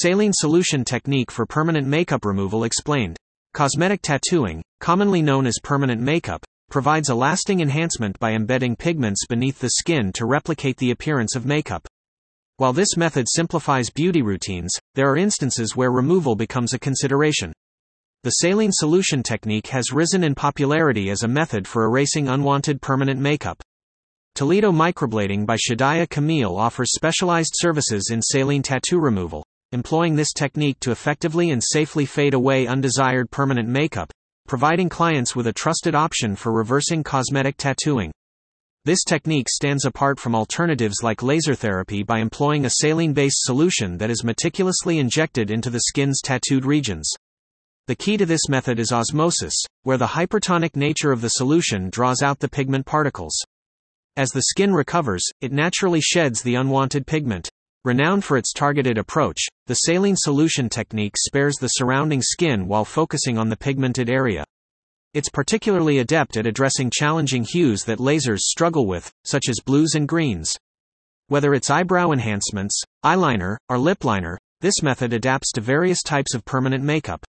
Saline solution technique for permanent makeup removal explained. Cosmetic tattooing, commonly known as permanent makeup, provides a lasting enhancement by embedding pigments beneath the skin to replicate the appearance of makeup. While this method simplifies beauty routines, there are instances where removal becomes a consideration. The saline solution technique has risen in popularity as a method for erasing unwanted permanent makeup. Toledo Microblading by Shadiyah Camille offers specialized services in saline tattoo removal, employing this technique to effectively and safely fade away undesired permanent makeup, providing clients with a trusted option for reversing cosmetic tattooing. This technique stands apart from alternatives like laser therapy by employing a saline based solution that is meticulously injected into the skin's tattooed regions. The key to this method is osmosis, where the hypertonic nature of the solution draws out the pigment particles. As the skin recovers, it naturally sheds the unwanted pigment. Renowned for its targeted approach, the saline solution technique spares the surrounding skin while focusing on the pigmented area. It's particularly adept at addressing challenging hues that lasers struggle with, such as blues and greens. Whether it's eyebrow enhancements, eyeliner, or lip liner, this method adapts to various types of permanent makeup.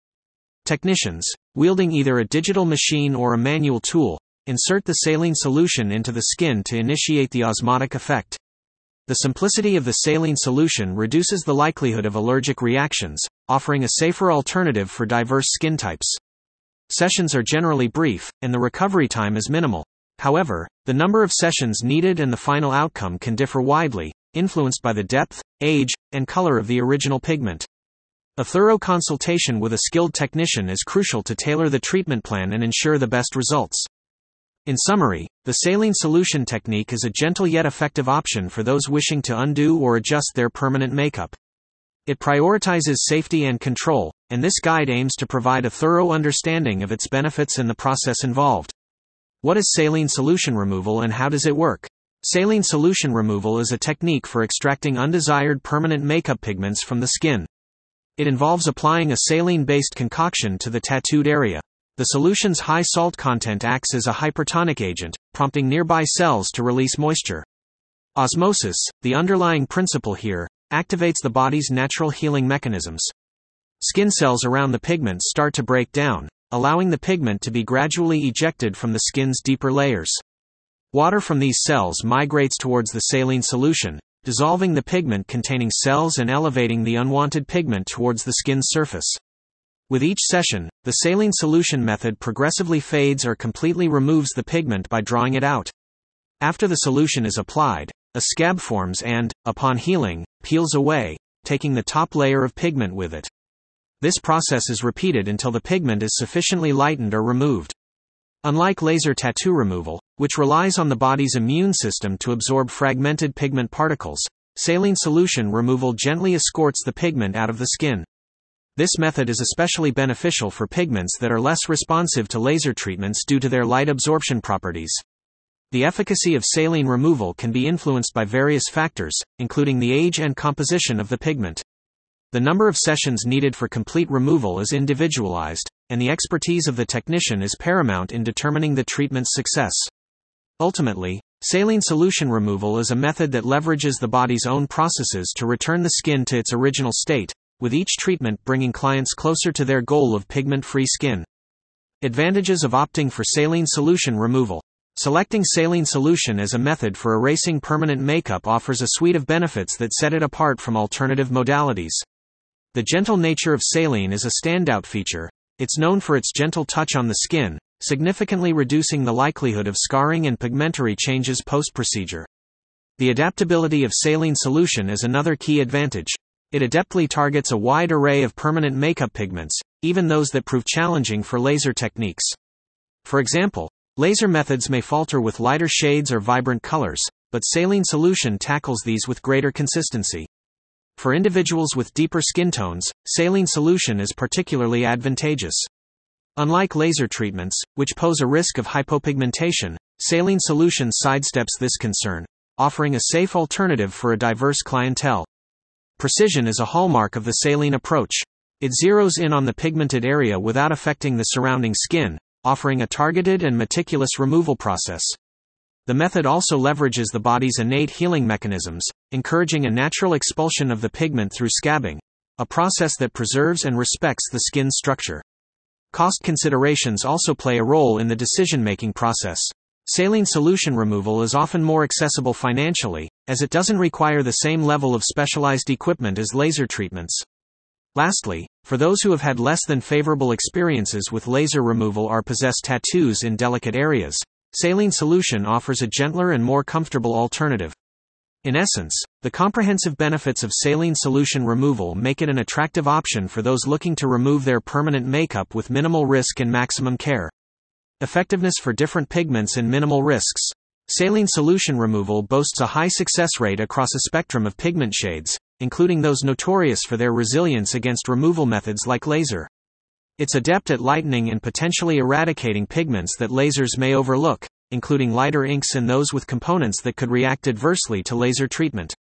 Technicians, wielding either a digital machine or a manual tool, insert the saline solution into the skin to initiate the osmotic effect. The simplicity of the saline solution reduces the likelihood of allergic reactions, offering a safer alternative for diverse skin types. Sessions are generally brief, and the recovery time is minimal. However, the number of sessions needed and the final outcome can differ widely, influenced by the depth, age, and color of the original pigment. A thorough consultation with a skilled technician is crucial to tailor the treatment plan and ensure the best results. In summary, the saline solution technique is a gentle yet effective option for those wishing to undo or adjust their permanent makeup. It prioritizes safety and control, and this guide aims to provide a thorough understanding of its benefits and the process involved. What is saline solution removal and how does it work? Saline solution removal is a technique for extracting undesired permanent makeup pigments from the skin. It involves applying a saline based concoction to the tattooed area. The solution's high salt content acts as a hypertonic agent, prompting nearby cells to release moisture. Osmosis, the underlying principle here, activates the body's natural healing mechanisms. Skin cells around the pigment start to break down, allowing the pigment to be gradually ejected from the skin's deeper layers. Water from these cells migrates towards the saline solution, dissolving the pigment containing cells and elevating the unwanted pigment towards the skin's surface. With each session, the saline solution method progressively fades or completely removes the pigment by drawing it out. After the solution is applied, a scab forms and, upon healing, peels away, taking the top layer of pigment with it. This process is repeated until the pigment is sufficiently lightened or removed. Unlike laser tattoo removal, which relies on the body's immune system to absorb fragmented pigment particles, saline solution removal gently escorts the pigment out of the skin. This method is especially beneficial for pigments that are less responsive to laser treatments due to their light absorption properties. The efficacy of saline removal can be influenced by various factors, including the age and composition of the pigment. The number of sessions needed for complete removal is individualized, and the expertise of the technician is paramount in determining the treatment's success. Ultimately, saline solution removal is a method that leverages the body's own processes to return the skin to its original state, with each treatment bringing clients closer to their goal of pigment free skin. Advantages of opting for saline solution removal. Selecting saline solution as a method for erasing permanent makeup offers a suite of benefits that set it apart from alternative modalities. The gentle nature of saline is a standout feature. It's known for its gentle touch on the skin, significantly reducing the likelihood of scarring and pigmentary changes post procedure. The adaptability of saline solution is another key advantage. It adeptly targets a wide array of permanent makeup pigments, even those that prove challenging for laser techniques. For example, laser methods may falter with lighter shades or vibrant colors, but saline solution tackles these with greater consistency. For individuals with deeper skin tones, saline solution is particularly advantageous. Unlike laser treatments, which pose a risk of hypopigmentation, saline solution sidesteps this concern, offering a safe alternative for a diverse clientele. Precision is a hallmark of the saline approach. It zeroes in on the pigmented area without affecting the surrounding skin, offering a targeted and meticulous removal process. The method also leverages the body's innate healing mechanisms, encouraging a natural expulsion of the pigment through scabbing, a process that preserves and respects the skin's structure. Cost considerations also play a role in the decision making process. Saline solution removal is often more accessible financially, as it doesn't require the same level of specialized equipment as laser treatments. Lastly, for those who have had less than favorable experiences with laser removal or possess tattoos in delicate areas, saline solution offers a gentler and more comfortable alternative. In essence, the comprehensive benefits of saline solution removal make it an attractive option for those looking to remove their permanent makeup with minimal risk and maximum care. Effectiveness for different pigments and minimal risks. Saline solution removal boasts a high success rate across a spectrum of pigment shades, including those notorious for their resilience against removal methods like laser. It's adept at lightening and potentially eradicating pigments that lasers may overlook, including lighter inks and those with components that could react adversely to laser treatment.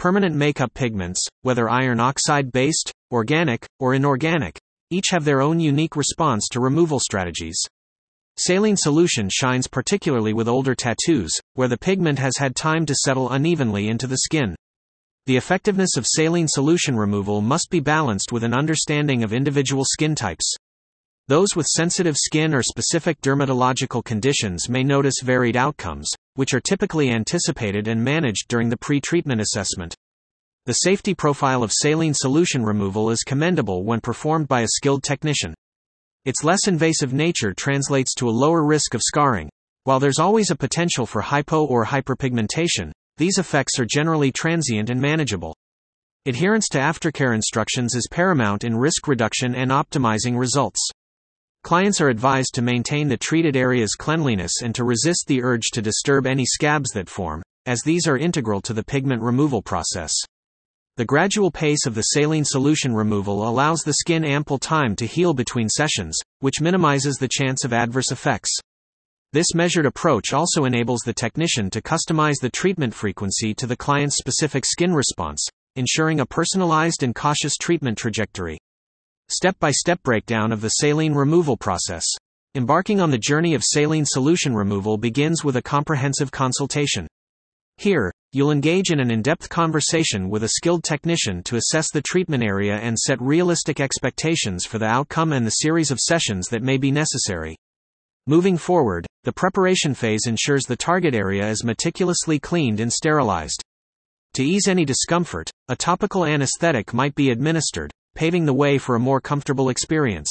Permanent makeup pigments, whether iron oxide based, organic, or inorganic, each have their own unique response to removal strategies. Saline solution shines particularly with older tattoos, where the pigment has had time to settle unevenly into the skin. The effectiveness of saline solution removal must be balanced with an understanding of individual skin types. Those with sensitive skin or specific dermatological conditions may notice varied outcomes, which are typically anticipated and managed during the pre treatment assessment. The safety profile of saline solution removal is commendable when performed by a skilled technician. Its less invasive nature translates to a lower risk of scarring. While there's always a potential for hypo or hyperpigmentation, these effects are generally transient and manageable. Adherence to aftercare instructions is paramount in risk reduction and optimizing results. Clients are advised to maintain the treated area's cleanliness and to resist the urge to disturb any scabs that form, as these are integral to the pigment removal process. The gradual pace of the saline solution removal allows the skin ample time to heal between sessions, which minimizes the chance of adverse effects. This measured approach also enables the technician to customize the treatment frequency to the client's specific skin response, ensuring a personalized and cautious treatment trajectory. Step by step breakdown of the saline removal process. Embarking on the journey of saline solution removal begins with a comprehensive consultation. Here, you'll engage in an in depth conversation with a skilled technician to assess the treatment area and set realistic expectations for the outcome and the series of sessions that may be necessary. Moving forward, the preparation phase ensures the target area is meticulously cleaned and sterilized. To ease any discomfort, a topical anesthetic might be administered, paving the way for a more comfortable experience.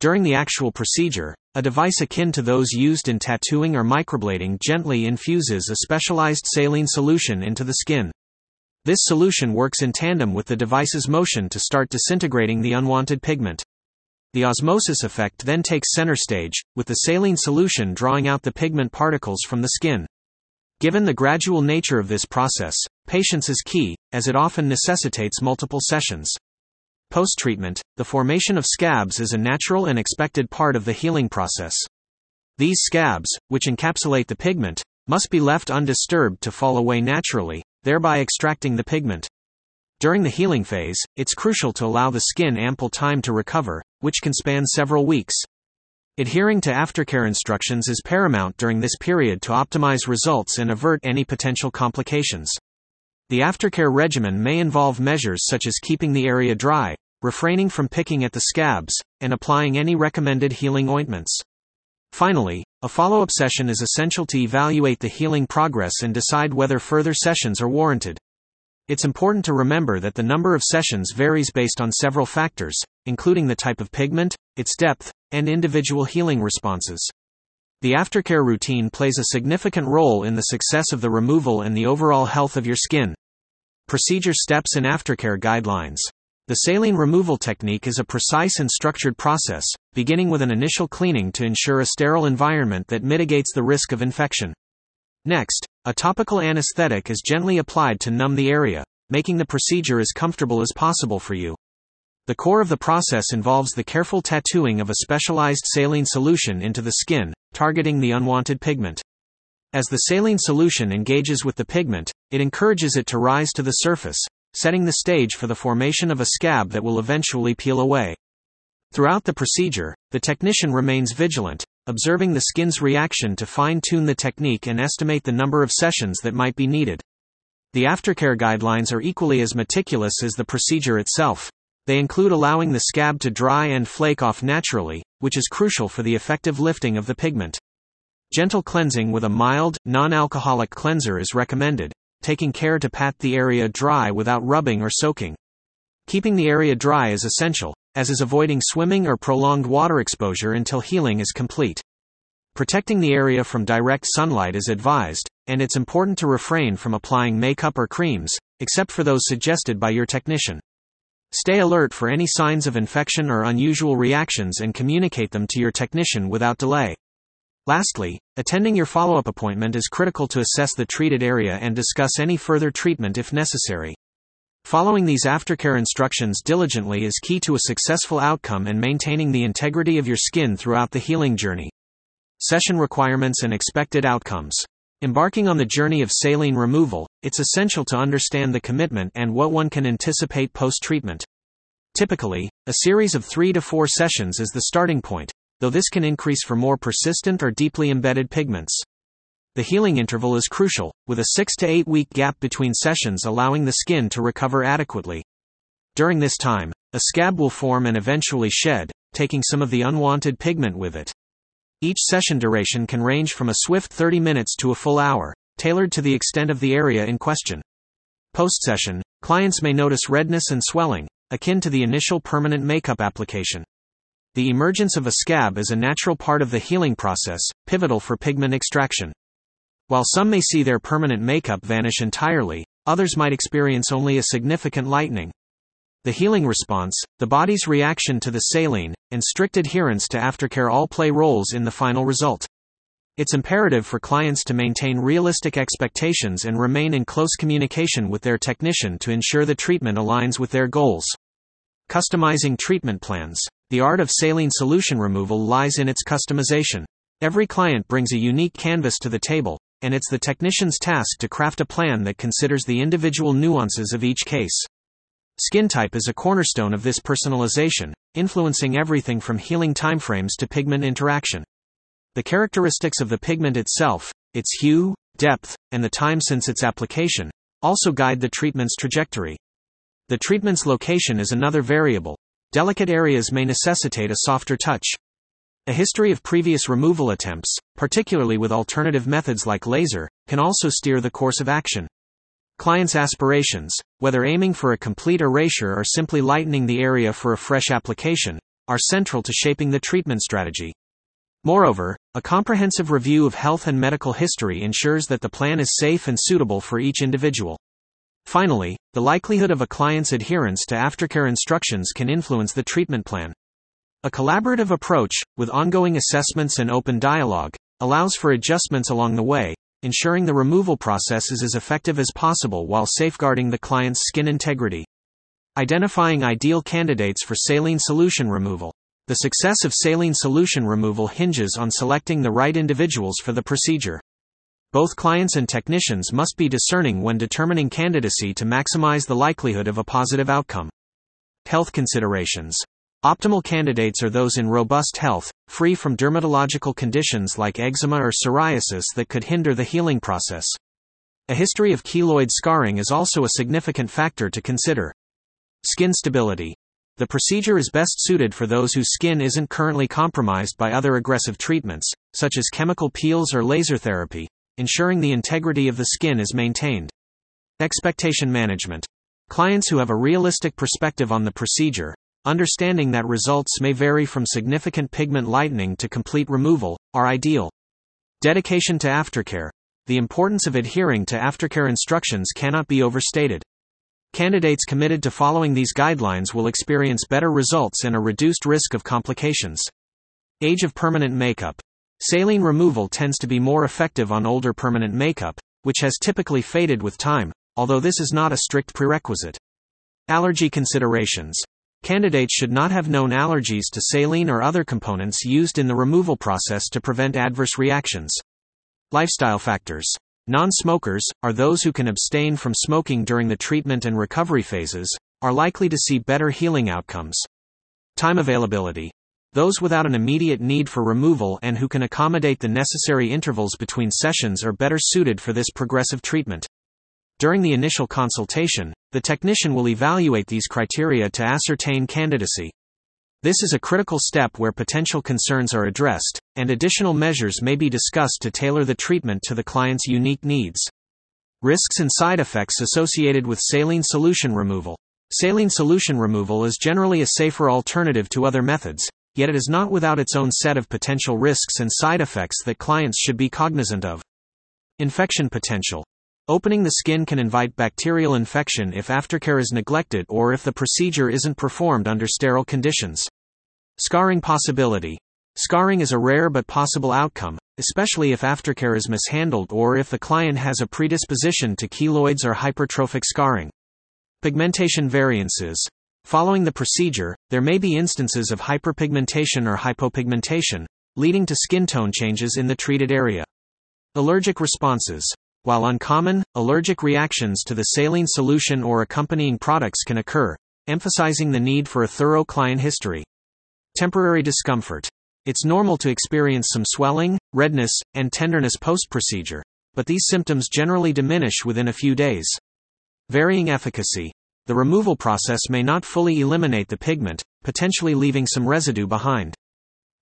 During the actual procedure, a device akin to those used in tattooing or microblading gently infuses a specialized saline solution into the skin. This solution works in tandem with the device's motion to start disintegrating the unwanted pigment. The osmosis effect then takes center stage, with the saline solution drawing out the pigment particles from the skin. Given the gradual nature of this process, patience is key, as it often necessitates multiple sessions. Post treatment, the formation of scabs is a natural and expected part of the healing process. These scabs, which encapsulate the pigment, must be left undisturbed to fall away naturally, thereby extracting the pigment. During the healing phase, it's crucial to allow the skin ample time to recover, which can span several weeks. Adhering to aftercare instructions is paramount during this period to optimize results and avert any potential complications. The aftercare regimen may involve measures such as keeping the area dry, refraining from picking at the scabs, and applying any recommended healing ointments. Finally, a follow up session is essential to evaluate the healing progress and decide whether further sessions are warranted. It's important to remember that the number of sessions varies based on several factors, including the type of pigment, its depth, and individual healing responses. The aftercare routine plays a significant role in the success of the removal and the overall health of your skin. Procedure steps and aftercare guidelines. The saline removal technique is a precise and structured process, beginning with an initial cleaning to ensure a sterile environment that mitigates the risk of infection. Next, a topical anesthetic is gently applied to numb the area, making the procedure as comfortable as possible for you. The core of the process involves the careful tattooing of a specialized saline solution into the skin, targeting the unwanted pigment. As the saline solution engages with the pigment, it encourages it to rise to the surface, setting the stage for the formation of a scab that will eventually peel away. Throughout the procedure, the technician remains vigilant, observing the skin's reaction to fine tune the technique and estimate the number of sessions that might be needed. The aftercare guidelines are equally as meticulous as the procedure itself. They include allowing the scab to dry and flake off naturally, which is crucial for the effective lifting of the pigment. Gentle cleansing with a mild, non alcoholic cleanser is recommended, taking care to pat the area dry without rubbing or soaking. Keeping the area dry is essential, as is avoiding swimming or prolonged water exposure until healing is complete. Protecting the area from direct sunlight is advised, and it's important to refrain from applying makeup or creams, except for those suggested by your technician. Stay alert for any signs of infection or unusual reactions and communicate them to your technician without delay. Lastly, attending your follow up appointment is critical to assess the treated area and discuss any further treatment if necessary. Following these aftercare instructions diligently is key to a successful outcome and maintaining the integrity of your skin throughout the healing journey. Session requirements and expected outcomes. Embarking on the journey of saline removal, it's essential to understand the commitment and what one can anticipate post treatment. Typically, a series of three to four sessions is the starting point, though this can increase for more persistent or deeply embedded pigments. The healing interval is crucial, with a 6 to 8 week gap between sessions allowing the skin to recover adequately. During this time, a scab will form and eventually shed, taking some of the unwanted pigment with it. Each session duration can range from a swift 30 minutes to a full hour, tailored to the extent of the area in question. Post session, clients may notice redness and swelling, akin to the initial permanent makeup application. The emergence of a scab is a natural part of the healing process, pivotal for pigment extraction. While some may see their permanent makeup vanish entirely, others might experience only a significant lightening. The healing response, the body's reaction to the saline, and strict adherence to aftercare all play roles in the final result. It's imperative for clients to maintain realistic expectations and remain in close communication with their technician to ensure the treatment aligns with their goals. Customizing treatment plans. The art of saline solution removal lies in its customization. Every client brings a unique canvas to the table, and it's the technician's task to craft a plan that considers the individual nuances of each case. Skin type is a cornerstone of this personalization, influencing everything from healing timeframes to pigment interaction. The characteristics of the pigment itself, its hue, depth, and the time since its application, also guide the treatment's trajectory. The treatment's location is another variable. Delicate areas may necessitate a softer touch. A history of previous removal attempts, particularly with alternative methods like laser, can also steer the course of action. Clients' aspirations, whether aiming for a complete erasure or simply lightening the area for a fresh application, are central to shaping the treatment strategy. Moreover, a comprehensive review of health and medical history ensures that the plan is safe and suitable for each individual. Finally, the likelihood of a client's adherence to aftercare instructions can influence the treatment plan. A collaborative approach, with ongoing assessments and open dialogue, allows for adjustments along the way, ensuring the removal process is as effective as possible while safeguarding the client's skin integrity. Identifying ideal candidates for saline solution removal. The success of saline solution removal hinges on selecting the right individuals for the procedure. Both clients and technicians must be discerning when determining candidacy to maximize the likelihood of a positive outcome. Health considerations. Optimal candidates are those in robust health, free from dermatological conditions like eczema or psoriasis that could hinder the healing process. A history of keloid scarring is also a significant factor to consider. Skin stability. The procedure is best suited for those whose skin isn't currently compromised by other aggressive treatments, such as chemical peels or laser therapy, ensuring the integrity of the skin is maintained. Expectation management. Clients who have a realistic perspective on the procedure, understanding that results may vary from significant pigment lightening to complete removal, are ideal. Dedication to aftercare. The importance of adhering to aftercare instructions cannot be overstated. Candidates committed to following these guidelines will experience better results and a reduced risk of complications. Age of permanent makeup. Saline removal tends to be more effective on older permanent makeup, which has typically faded with time, although this is not a strict prerequisite. Allergy considerations. Candidates should not have known allergies to saline or other components used in the removal process to prevent adverse reactions. Lifestyle factors. Non smokers, are those who can abstain from smoking during the treatment and recovery phases, are likely to see better healing outcomes. Time availability. Those without an immediate need for removal and who can accommodate the necessary intervals between sessions are better suited for this progressive treatment. During the initial consultation, the technician will evaluate these criteria to ascertain candidacy. This is a critical step where potential concerns are addressed, and additional measures may be discussed to tailor the treatment to the client's unique needs. Risks and side effects associated with saline solution removal. Saline solution removal is generally a safer alternative to other methods, yet it is not without its own set of potential risks and side effects that clients should be cognizant of. Infection potential. Opening the skin can invite bacterial infection if aftercare is neglected or if the procedure isn't performed under sterile conditions. Scarring possibility. Scarring is a rare but possible outcome, especially if aftercare is mishandled or if the client has a predisposition to keloids or hypertrophic scarring. Pigmentation variances. Following the procedure, there may be instances of hyperpigmentation or hypopigmentation, leading to skin tone changes in the treated area. Allergic responses. While uncommon, allergic reactions to the saline solution or accompanying products can occur, emphasizing the need for a thorough client history. Temporary discomfort. It's normal to experience some swelling, redness, and tenderness post procedure, but these symptoms generally diminish within a few days. Varying efficacy. The removal process may not fully eliminate the pigment, potentially leaving some residue behind.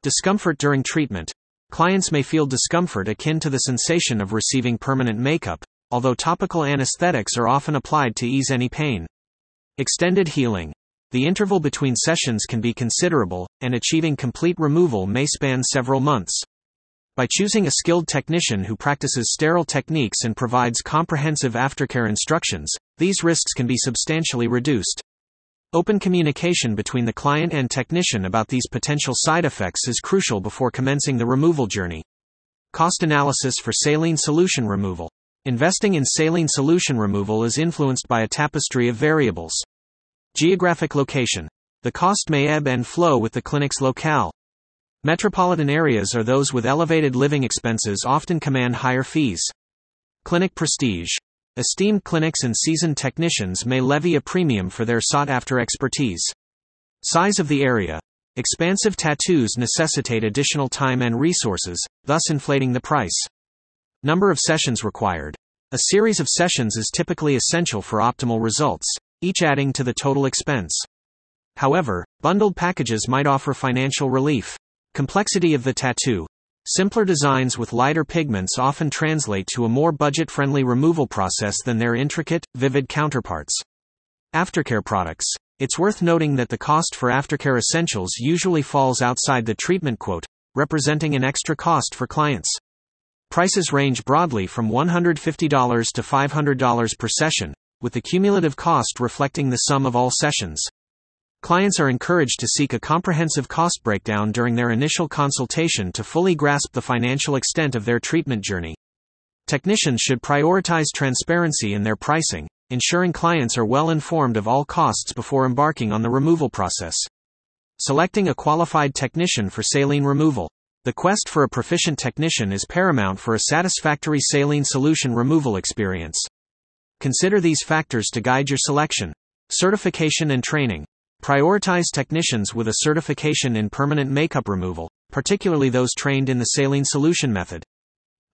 Discomfort during treatment. Clients may feel discomfort akin to the sensation of receiving permanent makeup, although topical anesthetics are often applied to ease any pain. Extended healing. The interval between sessions can be considerable, and achieving complete removal may span several months. By choosing a skilled technician who practices sterile techniques and provides comprehensive aftercare instructions, these risks can be substantially reduced. Open communication between the client and technician about these potential side effects is crucial before commencing the removal journey. Cost analysis for saline solution removal. Investing in saline solution removal is influenced by a tapestry of variables. Geographic location. The cost may ebb and flow with the clinic's locale. Metropolitan areas are those with elevated living expenses often command higher fees. Clinic prestige. Esteemed clinics and seasoned technicians may levy a premium for their sought after expertise. Size of the area. Expansive tattoos necessitate additional time and resources, thus inflating the price. Number of sessions required. A series of sessions is typically essential for optimal results each adding to the total expense. However, bundled packages might offer financial relief. Complexity of the tattoo. Simpler designs with lighter pigments often translate to a more budget friendly removal process than their intricate, vivid counterparts. Aftercare products. It's worth noting that the cost for aftercare essentials usually falls outside the treatment quote, representing an extra cost for clients. Prices range broadly from $150 to $500 per session, with the cumulative cost reflecting the sum of all sessions. Clients are encouraged to seek a comprehensive cost breakdown during their initial consultation to fully grasp the financial extent of their treatment journey. Technicians should prioritize transparency in their pricing, ensuring clients are well informed of all costs before embarking on the removal process. Selecting a qualified technician for saline removal. The quest for a proficient technician is paramount for a satisfactory saline solution removal experience. Consider these factors to guide your selection. Certification and training. Prioritize technicians with a certification in permanent makeup removal, particularly those trained in the saline solution method.